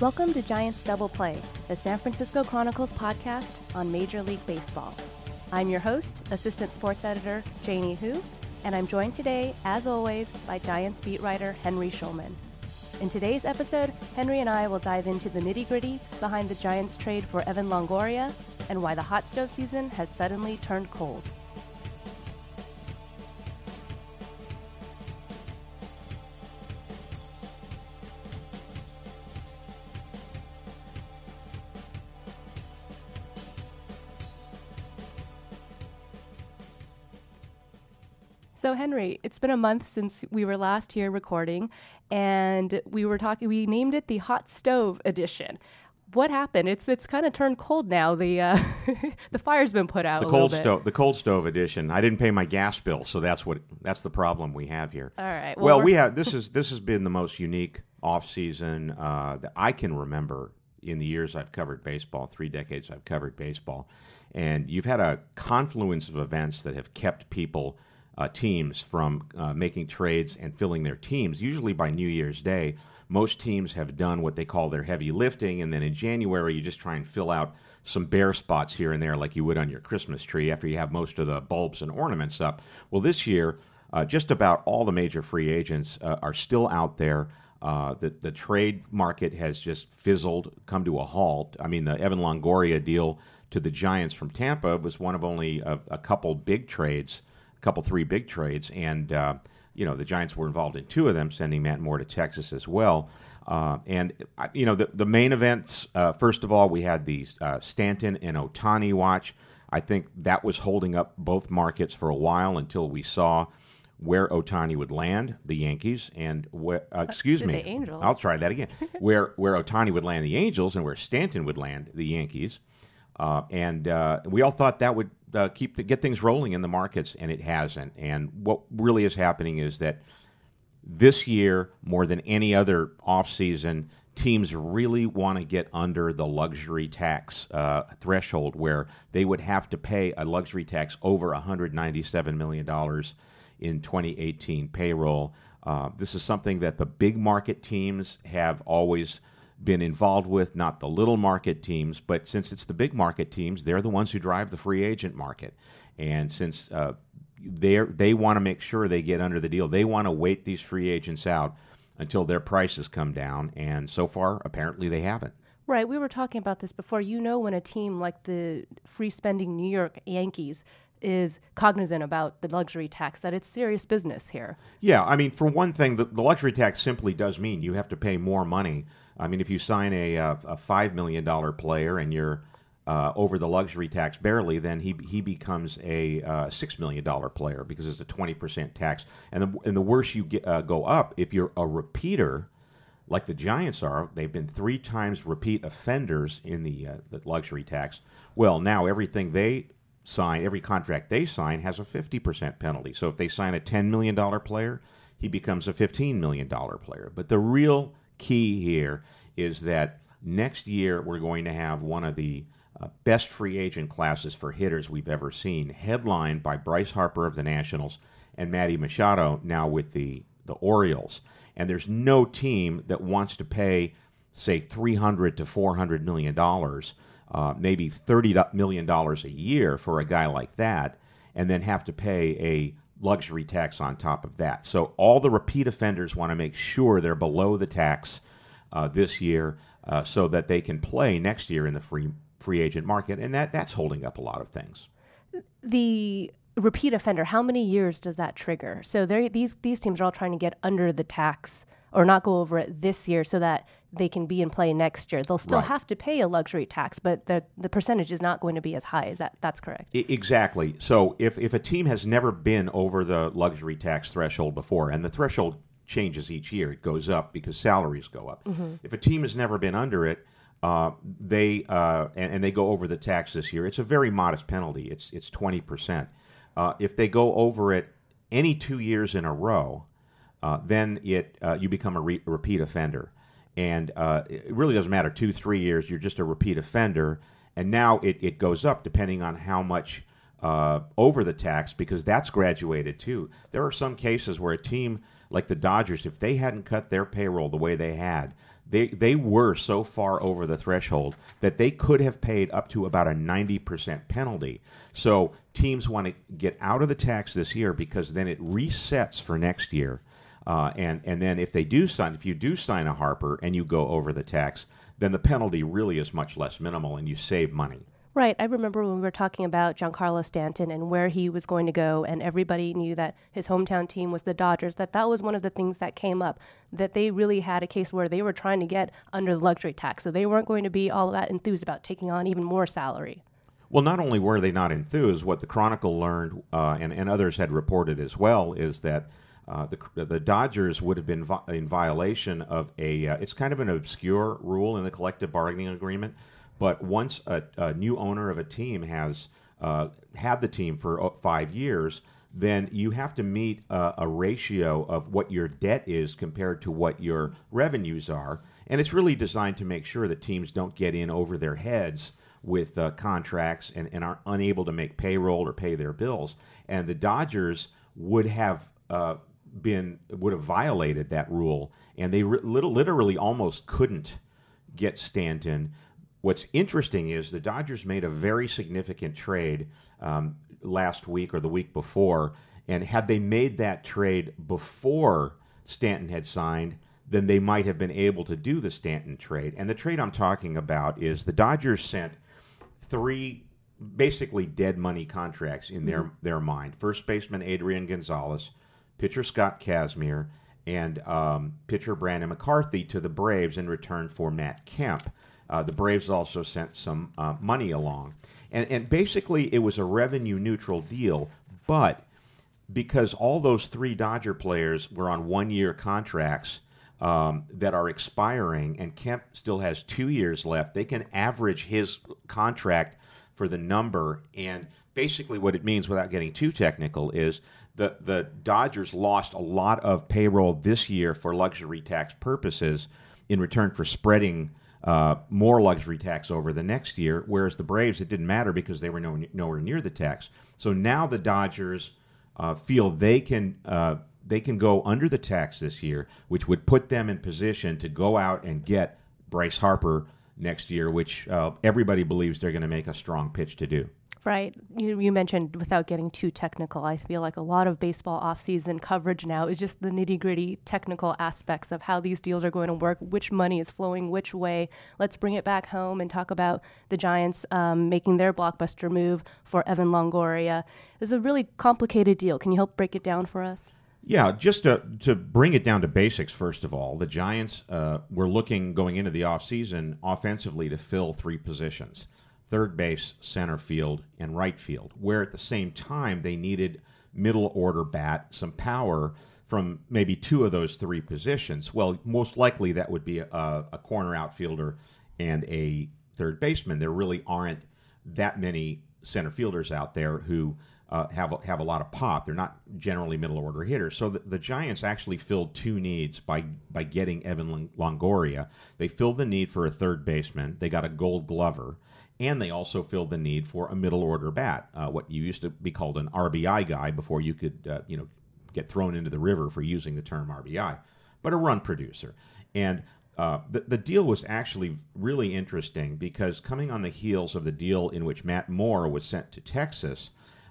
Welcome to Giants Double Play, the San Francisco Chronicle's podcast on Major League Baseball. I'm your host, Assistant Sports Editor Janny Hu, and I'm joined today, as always, by Giants beat writer Henry Schulman. In today's episode, Henry and I will dive into the nitty gritty behind the Giants trade for Evan Longoria and why the hot stove season has suddenly turned cold. Henry, it's been a month since we were last here recording, and we were talking. We named it the Hot Stove Edition. What happened? It's it's kind of turned cold now. The uh, the fire's been put out. The a cold stove, the cold stove edition. I didn't pay my gas bill, so that's what that's the problem we have here. All right. Well, we're- we have this is this has been the most unique off season uh, that I can remember in the years I've covered baseball. Three decades I've covered baseball, and you've had a confluence of events that have kept people. Uh, teams from uh, making trades and filling their teams. Usually by New Year's Day, most teams have done what they call their heavy lifting, and then in January, you just try and fill out some bare spots here and there, like you would on your Christmas tree after you have most of the bulbs and ornaments up. Well, this year, uh, just about all the major free agents uh, are still out there. Uh, the the trade market has just fizzled, come to a halt. I mean, the Evan Longoria deal to the Giants from Tampa was one of only a, a couple big trades, couple three big trades, and uh, you know the Giants were involved in two of them, sending Matt Moore to Texas as well. Uh, and you know the the main events. Uh, first of all, we had the uh, Stanton and Ohtani watch. I think that was holding up both markets for a while until we saw where Ohtani would land, the Yankees, and where uh, excuse the me, Angels. I'll try that again. where where Ohtani would land, the Angels, and where Stanton would land, the Yankees. Uh, and uh, we all thought that would uh, keep the, get things rolling in the markets, and it hasn't. And what really is happening is that this year, more than any other offseason, teams really want to get under the luxury tax uh, threshold where they would have to pay a luxury tax over $197 million in 2018 payroll. Uh, this is something that the big market teams have always been involved with, not the little market teams. But since it's the big market teams, they're the ones who drive the free agent market. And since uh, they they want to make sure they get under the deal, they want to wait these free agents out until their prices come down. And so far, apparently, they haven't. Right, we were talking about this before. You know, when a team like the free spending New York Yankees is cognizant about the luxury tax, that it's serious business here. Yeah, I mean, for one thing, the, the luxury tax simply does mean you have to pay more money. I mean, if you sign a, a, a five million dollar player and you're uh, over the luxury tax barely, then he he becomes a uh, six million dollar player because it's a twenty percent tax. And the and the worse you get, uh, go up, if you're a repeater, like the Giants are, they've been three times repeat offenders in the uh, the luxury tax. Well, now everything they sign, every contract they sign has a fifty percent penalty. So if they sign a ten million dollar player, he becomes a fifteen million dollar player. But the real key here is that next year we're going to have one of the uh, best free agent classes for hitters we've ever seen, headlined by Bryce Harper of the Nationals and Manny Machado now with the the Orioles. And there's no team that wants to pay, say, 300 to 400 million dollars, uh, maybe 30 million dollars a year for a guy like that, and then have to pay a luxury tax on top of that. So all the repeat offenders want to make sure they're below the tax uh, this year, uh, so that they can play next year in the free free agent market, and that that's holding up a lot of things. The repeat offender, how many years does that trigger? So these these teams are all trying to get under the tax or not go over it this year so that they can be in play next year. They'll still Right. have to pay a luxury tax, but the the percentage is not going to be as high. Is that that's correct? I- Exactly. So if, if a team has never been over the luxury tax threshold before, and the threshold changes each year, it goes up because salaries go up. If a team has never been under it, uh, they uh, and, and they go over the tax this year. It's a very modest penalty. It's it's twenty percent. Uh, if they go over it any two years in a row, uh, then it uh, you become a re- repeat offender, and uh, it really doesn't matter two three years. You're just a repeat offender, and now it, it goes up depending on how much uh, over the tax because that's graduated too. There are some cases where a team like the Dodgers, if they hadn't cut their payroll the way they had, they they were so far over the threshold that they could have paid up to about a 90% penalty. So teams want to get out of the tax this year because then it resets for next year. Uh, and and then if they do sign, if you do sign a Harper and you go over the tax, then the penalty really is much less minimal, and you save money. Right. I remember when we were talking about Giancarlo Stanton and where he was going to go, and everybody knew that his hometown team was the Dodgers. That that was one of the things that came up. That they really had a case where they were trying to get under the luxury tax, so they weren't going to be all that enthused about taking on even more salary. Well, not only were they not enthused, what the Chronicle learned, uh, and, and others had reported as well, is that uh, the, the Dodgers would have been vi- in violation of a, uh, it's kind of an obscure rule in the collective bargaining agreement, but once a, a new owner of a team has uh, had the team for uh, five years, then you have to meet a ratio of what your debt is compared to what your revenues are. And it's really designed to make sure that teams don't get in over their heads with uh, contracts and, and are unable to make payroll or pay their bills. And the Dodgers would have uh, been would have violated that rule, and they lit- literally almost couldn't get Stanton. What's interesting is the Dodgers made a very significant trade um, last week or the week before, and had they made that trade before Stanton had signed, then they might have been able to do the Stanton trade. And the trade I'm talking about is the Dodgers sent three basically dead money contracts in their their mind. First baseman Adrian Gonzalez, pitcher Scott Kazmir, and um, pitcher Brandon McCarthy to the Braves in return for Matt Kemp. Uh, the Braves also sent some uh, money along, and and basically it was a revenue neutral deal, but because all those three Dodger players were on one year contracts um, that are expiring, and Kemp still has two years left, they can average his contract for the number. And basically, what it means, without getting too technical, is the, the Dodgers lost a lot of payroll this year for luxury tax purposes in return for spreading. Uh, more luxury tax over the next year, whereas the Braves, it didn't matter because they were no, nowhere near the tax. So now the Dodgers uh, feel they can uh, they can go under the tax this year, which would put them in position to go out and get Bryce Harper next year, which uh, everybody believes they're going to make a strong pitch to do. Right. You, you mentioned without getting too technical, I feel like a lot of baseball offseason coverage now is just the nitty gritty technical aspects of how these deals are going to work, which money is flowing which way. Let's bring it back home and talk about the Giants um, making their blockbuster move for Evan Longoria. It's a really complicated deal. Can you help break it down for us? Yeah, just to, to bring it down to basics, first of all, the Giants uh, were looking going into the offseason offensively to fill three positions third base, center field, and right field, where at the same time they needed middle order bat, some power from maybe two of those three positions. Well, most likely that would be a, a corner outfielder and a third baseman. There really aren't that many center fielders out there who uh, have have a lot of pop. They're not generally middle order hitters. So the, the Giants actually filled two needs by by getting Evan Longoria. They filled the need for a third baseman. They got a Gold Glover, and they also filled the need for a middle order bat, uh, what you used to be called an RBI guy before you could uh, you know get thrown into the river for using the term RBI, but a run producer. And uh, the, the deal was actually really interesting because coming on the heels of the deal in which Matt Moore was sent to Texas,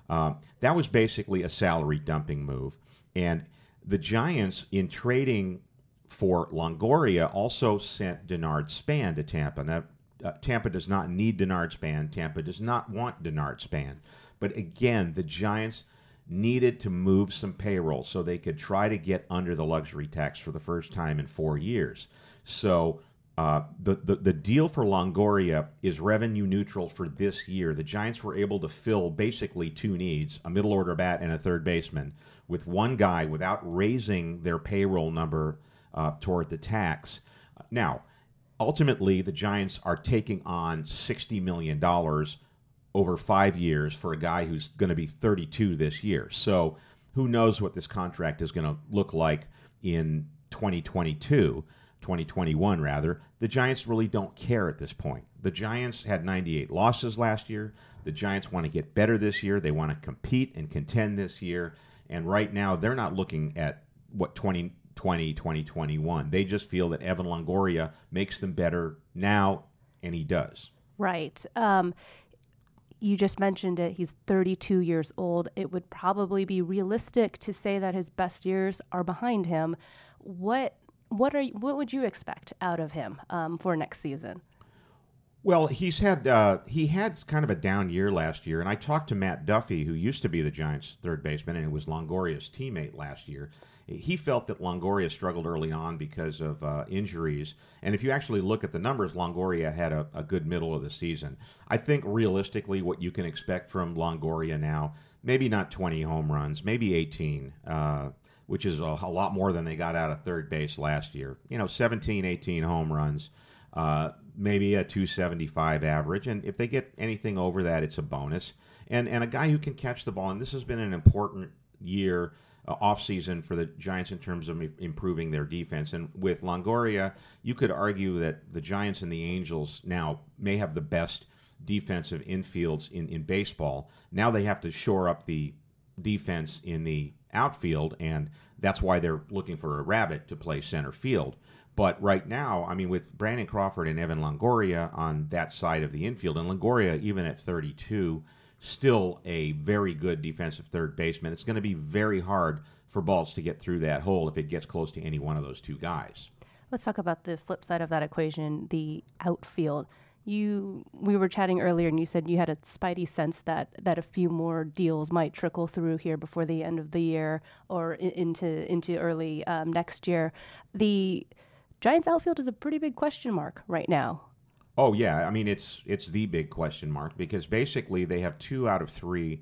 uh, that was basically a salary dumping move. And the Giants, in trading for Longoria, also sent Denard Span to Tampa. Now, uh, Tampa does not need Denard Span. Tampa does not want Denard Span. But again, the Giants needed to move some payroll so they could try to get under the luxury tax for the first time in four years. So Uh, the, the the deal for Longoria is revenue neutral for this year. The Giants were able to fill basically two needs: a middle order bat and a third baseman, with one guy without raising their payroll number uh, toward the tax. Now, ultimately, the Giants are taking on sixty million dollars over five years for a guy who's going to be 32 this year. So, who knows what this contract is going to look like in 2022? 2021 rather, the Giants really don't care at this point. The Giants had 98 losses last year. The Giants want to get better this year. They want to compete and contend this year. And right now, they're not looking at what 2020, 2021. They just feel that Evan Longoria makes them better now, and he does. Right. Um, you just mentioned it. He's 32 years old. It would probably be realistic to say that his best years are behind him. What what are what would you expect out of him um, for next season? Well, he's had uh, he had kind of a down year last year, and I talked to Matt Duffy, who used to be the Giants' third baseman, and it was Longoria's teammate last year. He felt that Longoria struggled early on because of uh, injuries, and if you actually look at the numbers, Longoria had a, a good middle of the season. I think realistically, what you can expect from Longoria now, maybe not 20 home runs, maybe 18. Uh, which is a, a, lot more than they got out of third base last year. You know, 17, 18 home runs, uh, maybe a 275 average, and if they get anything over that, it's a bonus. And and a guy who can catch the ball, and this has been an important year uh, off season for the Giants in terms of improving their defense. And with Longoria, you could argue that the Giants and the Angels now may have the best defensive infields in, in baseball. Now they have to shore up the defense in the outfield, and that's why they're looking for a rabbit to play center field. But right now, I mean, with Brandon Crawford and Evan Longoria on that side of the infield, and Longoria, even at 32, still a very good defensive third baseman, it's going to be very hard for balls to get through that hole if it gets close to any one of those two guys. Let's talk about the flip side of that equation, the outfield. You we were chatting earlier and you said you had a spidey sense that that a few more deals might trickle through here before the end of the year or into into early um, next year. The giants outfield is a pretty big question mark right now oh yeah i mean it's it's the big question mark because basically they have two out of three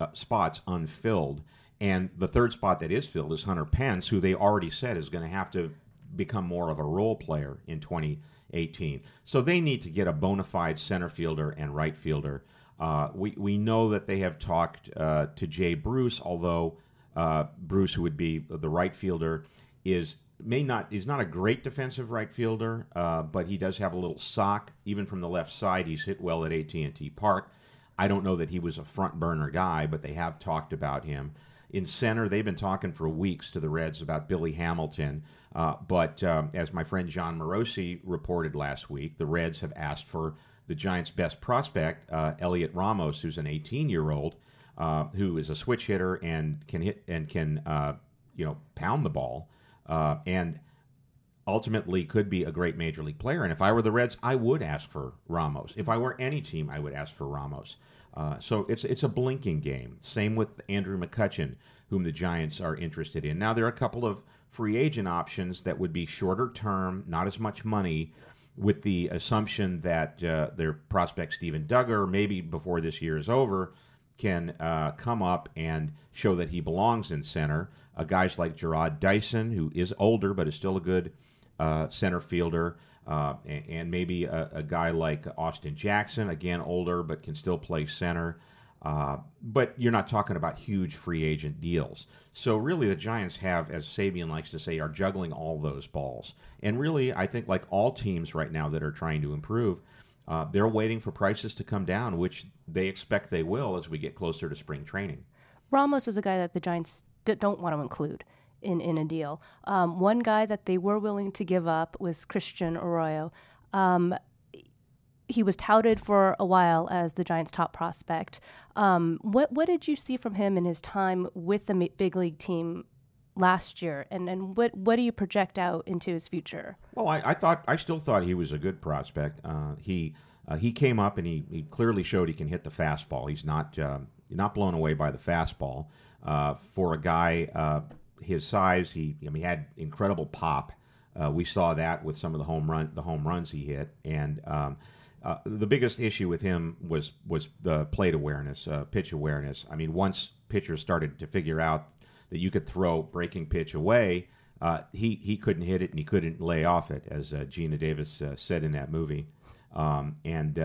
uh, spots unfilled and the third spot that is filled is hunter pence who they already said is going to have to become more of a role player in 2018. So they need to get a bona fide center fielder and right fielder. Uh, we, we know that they have talked uh, to Jay Bruce, although uh, Bruce, who would be the right fielder, is may not he's not a great defensive right fielder, uh, but he does have a little sock even from the left side. He's hit well at AT&T Park. I don't know that he was a front burner guy, but they have talked about him. In center, they've been talking for weeks to the Reds about Billy Hamilton. Uh, but um, as my friend Jon Morosi reported last week, the Reds have asked for the Giants' best prospect, uh, Heliot Ramos, who's an 18-year-old uh, who is a switch hitter and can hit and can uh, you know pound the ball, uh, and ultimately could be a great major league player. And if I were the Reds, I would ask for Ramos. If I were any team, I would ask for Ramos. Uh, so it's it's a blinking game. Same with Andrew McCutchen, whom the Giants are interested in. Now there are a couple of free agent options that would be shorter term, not as much money, with the assumption that uh, their prospect Steven Duggar, maybe before this year is over, can uh, come up and show that he belongs in center. Uh, guys like Jarrod Dyson, who is older but is still a good uh, center fielder, uh, and, and, maybe a, a, guy like Austin Jackson, again older but can still play center. Uh, but you're not talking about huge free agent deals. So really, the Giants have, as Sabean likes to say, are juggling all those balls. And really, I think like all teams right now that are trying to improve, uh, they're waiting for prices to come down, which they expect they will as we get closer to spring training. Ramos was a guy that the Giants d- don't want to include in, in a deal. Um, one guy that they were willing to give up was Christian Arroyo. Um, he was touted for a while as the Giants' top prospect. Um, what what did you see from him in his time with the big league team last year, and and what what do you project out into his future? Well, I, I thought I still thought he was a good prospect. Uh, he uh, he came up and he, he clearly showed he can hit the fastball. He's not uh, not blown away by the fastball. Uh, for a guy uh, his size, he I mean, he had incredible pop. Uh, we saw that with some of the home run the home runs he hit, and um, uh, the biggest issue with him was was the plate awareness, uh, pitch awareness. I mean, once pitchers started to figure out that you could throw breaking pitch away, uh, he he couldn't hit it and he couldn't lay off it, as uh, Geena Davis uh, said in that movie. Um, and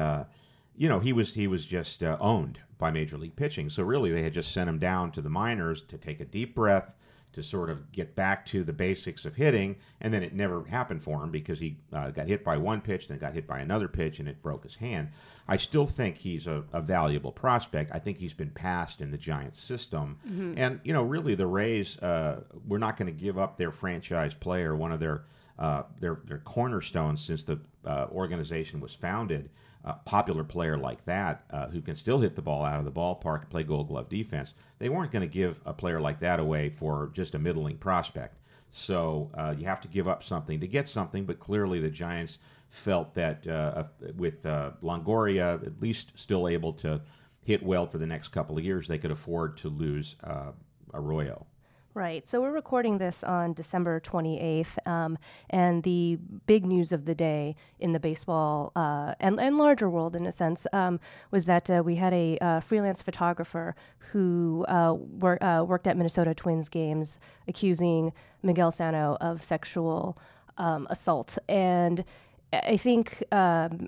you know, he was he was just owned by Major League Pitching. So really, they had just sent him down to the minors to take a deep breath to sort of get back to the basics of hitting, and then it never happened for him because he uh, got hit by one pitch, then got hit by another pitch, and it broke his hand. I still think he's a, a valuable prospect. I think he's been passed in the Giants system, mm-hmm. and you know, really, the Rays uh, we're not going to give up their franchise player, one of their uh, their their cornerstones since the uh, organization was founded uh, popular player like that uh, who can still hit the ball out of the ballpark and play gold glove defense, they weren't going to give a player like that away for just a middling prospect. So uh, you have to give up something to get something, but clearly the Giants felt that uh, with uh, Longoria at least still able to hit well for the next couple of years, they could afford to lose uh, Arroyo. Right. So we're recording this on December 28th, um, and the big news of the day in the baseball uh, and, and larger world, in a sense, um, was that uh, we had a uh, freelance photographer who uh, wor- uh, worked at Minnesota Twins games accusing Miguel Sano of sexual um, assault. And I think um,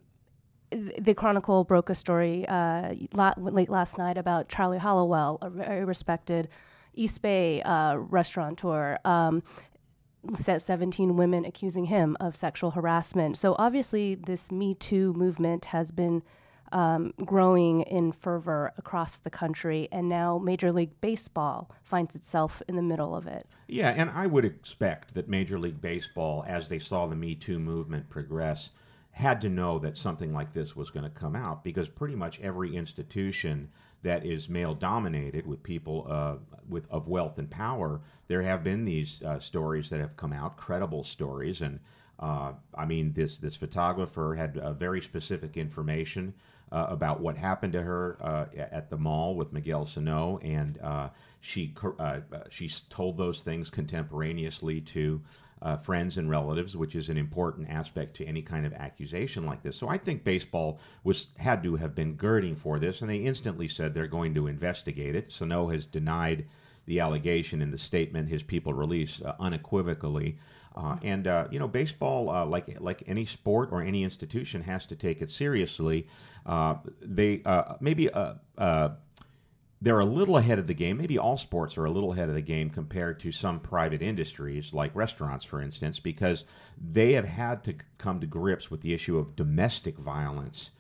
the Chronicle broke a story uh, la- late last night about Charlie Hallowell, a very respected East Bay uh, restaurateur. Um, 17 women accusing him of sexual harassment. So obviously, this Me Too movement has been um, growing in fervor across the country, and now Major League Baseball finds itself in the middle of it. Yeah, and I would expect that Major League Baseball, as they saw the Me Too movement progress, had to know that something like this was going to come out because pretty much every institution that is male dominated with people uh, with of wealth and power, there have been these uh, stories that have come out, credible stories, and uh, I mean this this photographer had very specific information uh, about what happened to her uh, at the mall with Miguel Sano, and uh, she she told those things contemporaneously to uh, friends and relatives, which is an important aspect to any kind of accusation like this. So I think baseball was had to have been girding for this, and they instantly said they're going to investigate it. Sano has denied the allegation in the statement his people released uh, unequivocally. Uh, and uh, you know, baseball, uh, like like any sport or any institution, has to take it seriously. Uh, they uh, maybe they're a little ahead of the game. Maybe all sports are a little ahead of the game compared to some private industries, like restaurants, for instance, because they have had to come to grips with the issue of domestic violence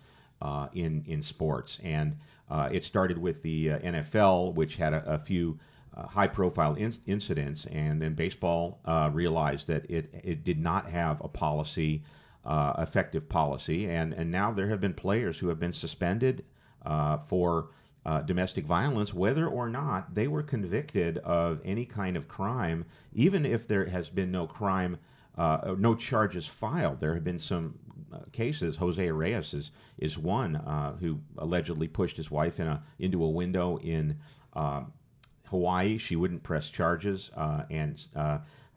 uh, in in sports, and uh, it started with the uh, NFL, which had a, a few. Uh, high-profile in- incidents, and then baseball uh, realized that it it did not have a policy, uh, effective policy, and and now there have been players who have been suspended for uh, domestic violence, whether or not they were convicted of any kind of crime, even if there has been no crime, uh, no charges filed. There have been some uh, cases. Jose Reyes is is one uh, who allegedly pushed his wife in a into a window in uh, Hawaii. She wouldn't press charges, uh, and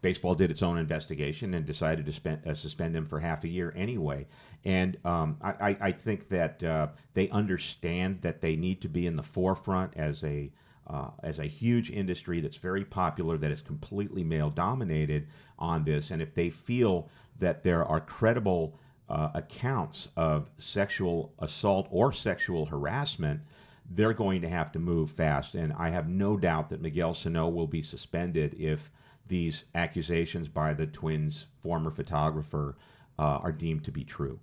baseball did its own investigation and decided to spend, uh, suspend him for half a year anyway. And um, I, I, think that uh, they understand that they need to be in the forefront as a uh, as a huge industry that's very popular, that is completely male dominated on this. And if they feel that there are credible uh, accounts of sexual assault or sexual harassment, they're going to have to move fast. And I have no doubt that Miguel Sano will be suspended if these accusations by the twins' former photographer uh, are deemed to be true.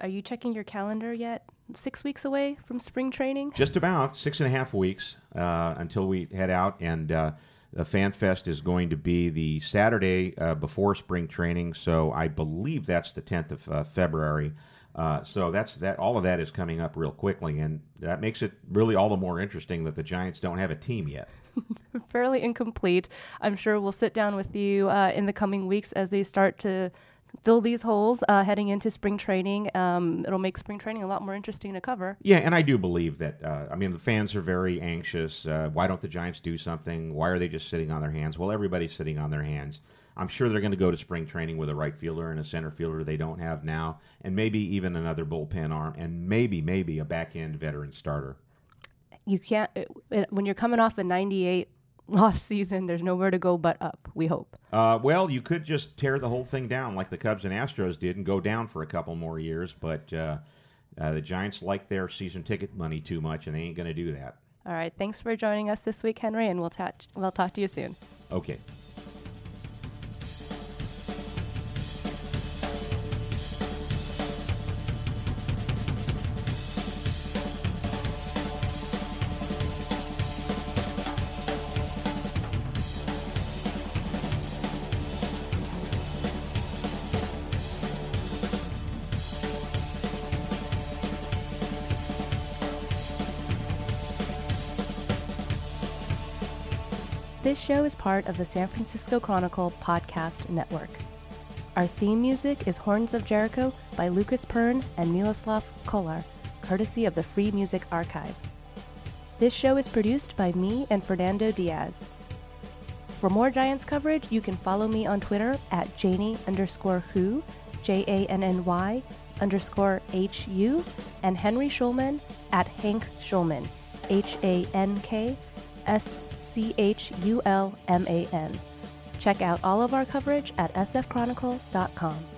Are you checking your calendar yet? Six weeks away from spring training? Just about six and a half weeks uh, until we head out. And uh, the Fan Fest is going to be the Saturday uh, before spring training. So I believe that's the 10th of uh, February. Uh, so that's that. All of that is coming up real quickly, and that makes it really all the more interesting that the Giants don't have a team yet. Fairly incomplete. I'm sure we'll sit down with you uh, in the coming weeks as they start to fill these holes uh, heading into spring training. Um, it'll make spring training a lot more interesting to cover. Yeah, and I do believe that. Uh, I mean, the fans are very anxious. Uh, why don't the Giants do something? Why are they just sitting on their hands? Well, everybody's sitting on their hands. I'm sure they're going to go to spring training with a right fielder and a center fielder they don't have now, and maybe even another bullpen arm, and maybe, maybe a back end veteran starter. You can't, it, when you're coming off a 98 lost season, there's nowhere to go but up, we hope. Uh, well, you could just tear the whole thing down like the Cubs and Astros did and go down for a couple more years, but uh, uh, the Giants like their season ticket money too much, and they ain't going to do that. All right. Thanks for joining us this week, Henry, and we'll, ta- we'll talk to you soon. Okay. Show is part of the San Francisco Chronicle podcast network. Our theme music is Horns of Jericho by Lucas Pern and Miloslav Kolar, courtesy of the Free Music Archive. This show is produced by me and Fernando Diaz. For more Giants coverage, you can follow me on Twitter at Janny underscore Hu, J A N N Y underscore H U, and Henry Schulman at Hank Schulman, H A N K S C H U L M A N. Check out all of our coverage at sfchronicle.com.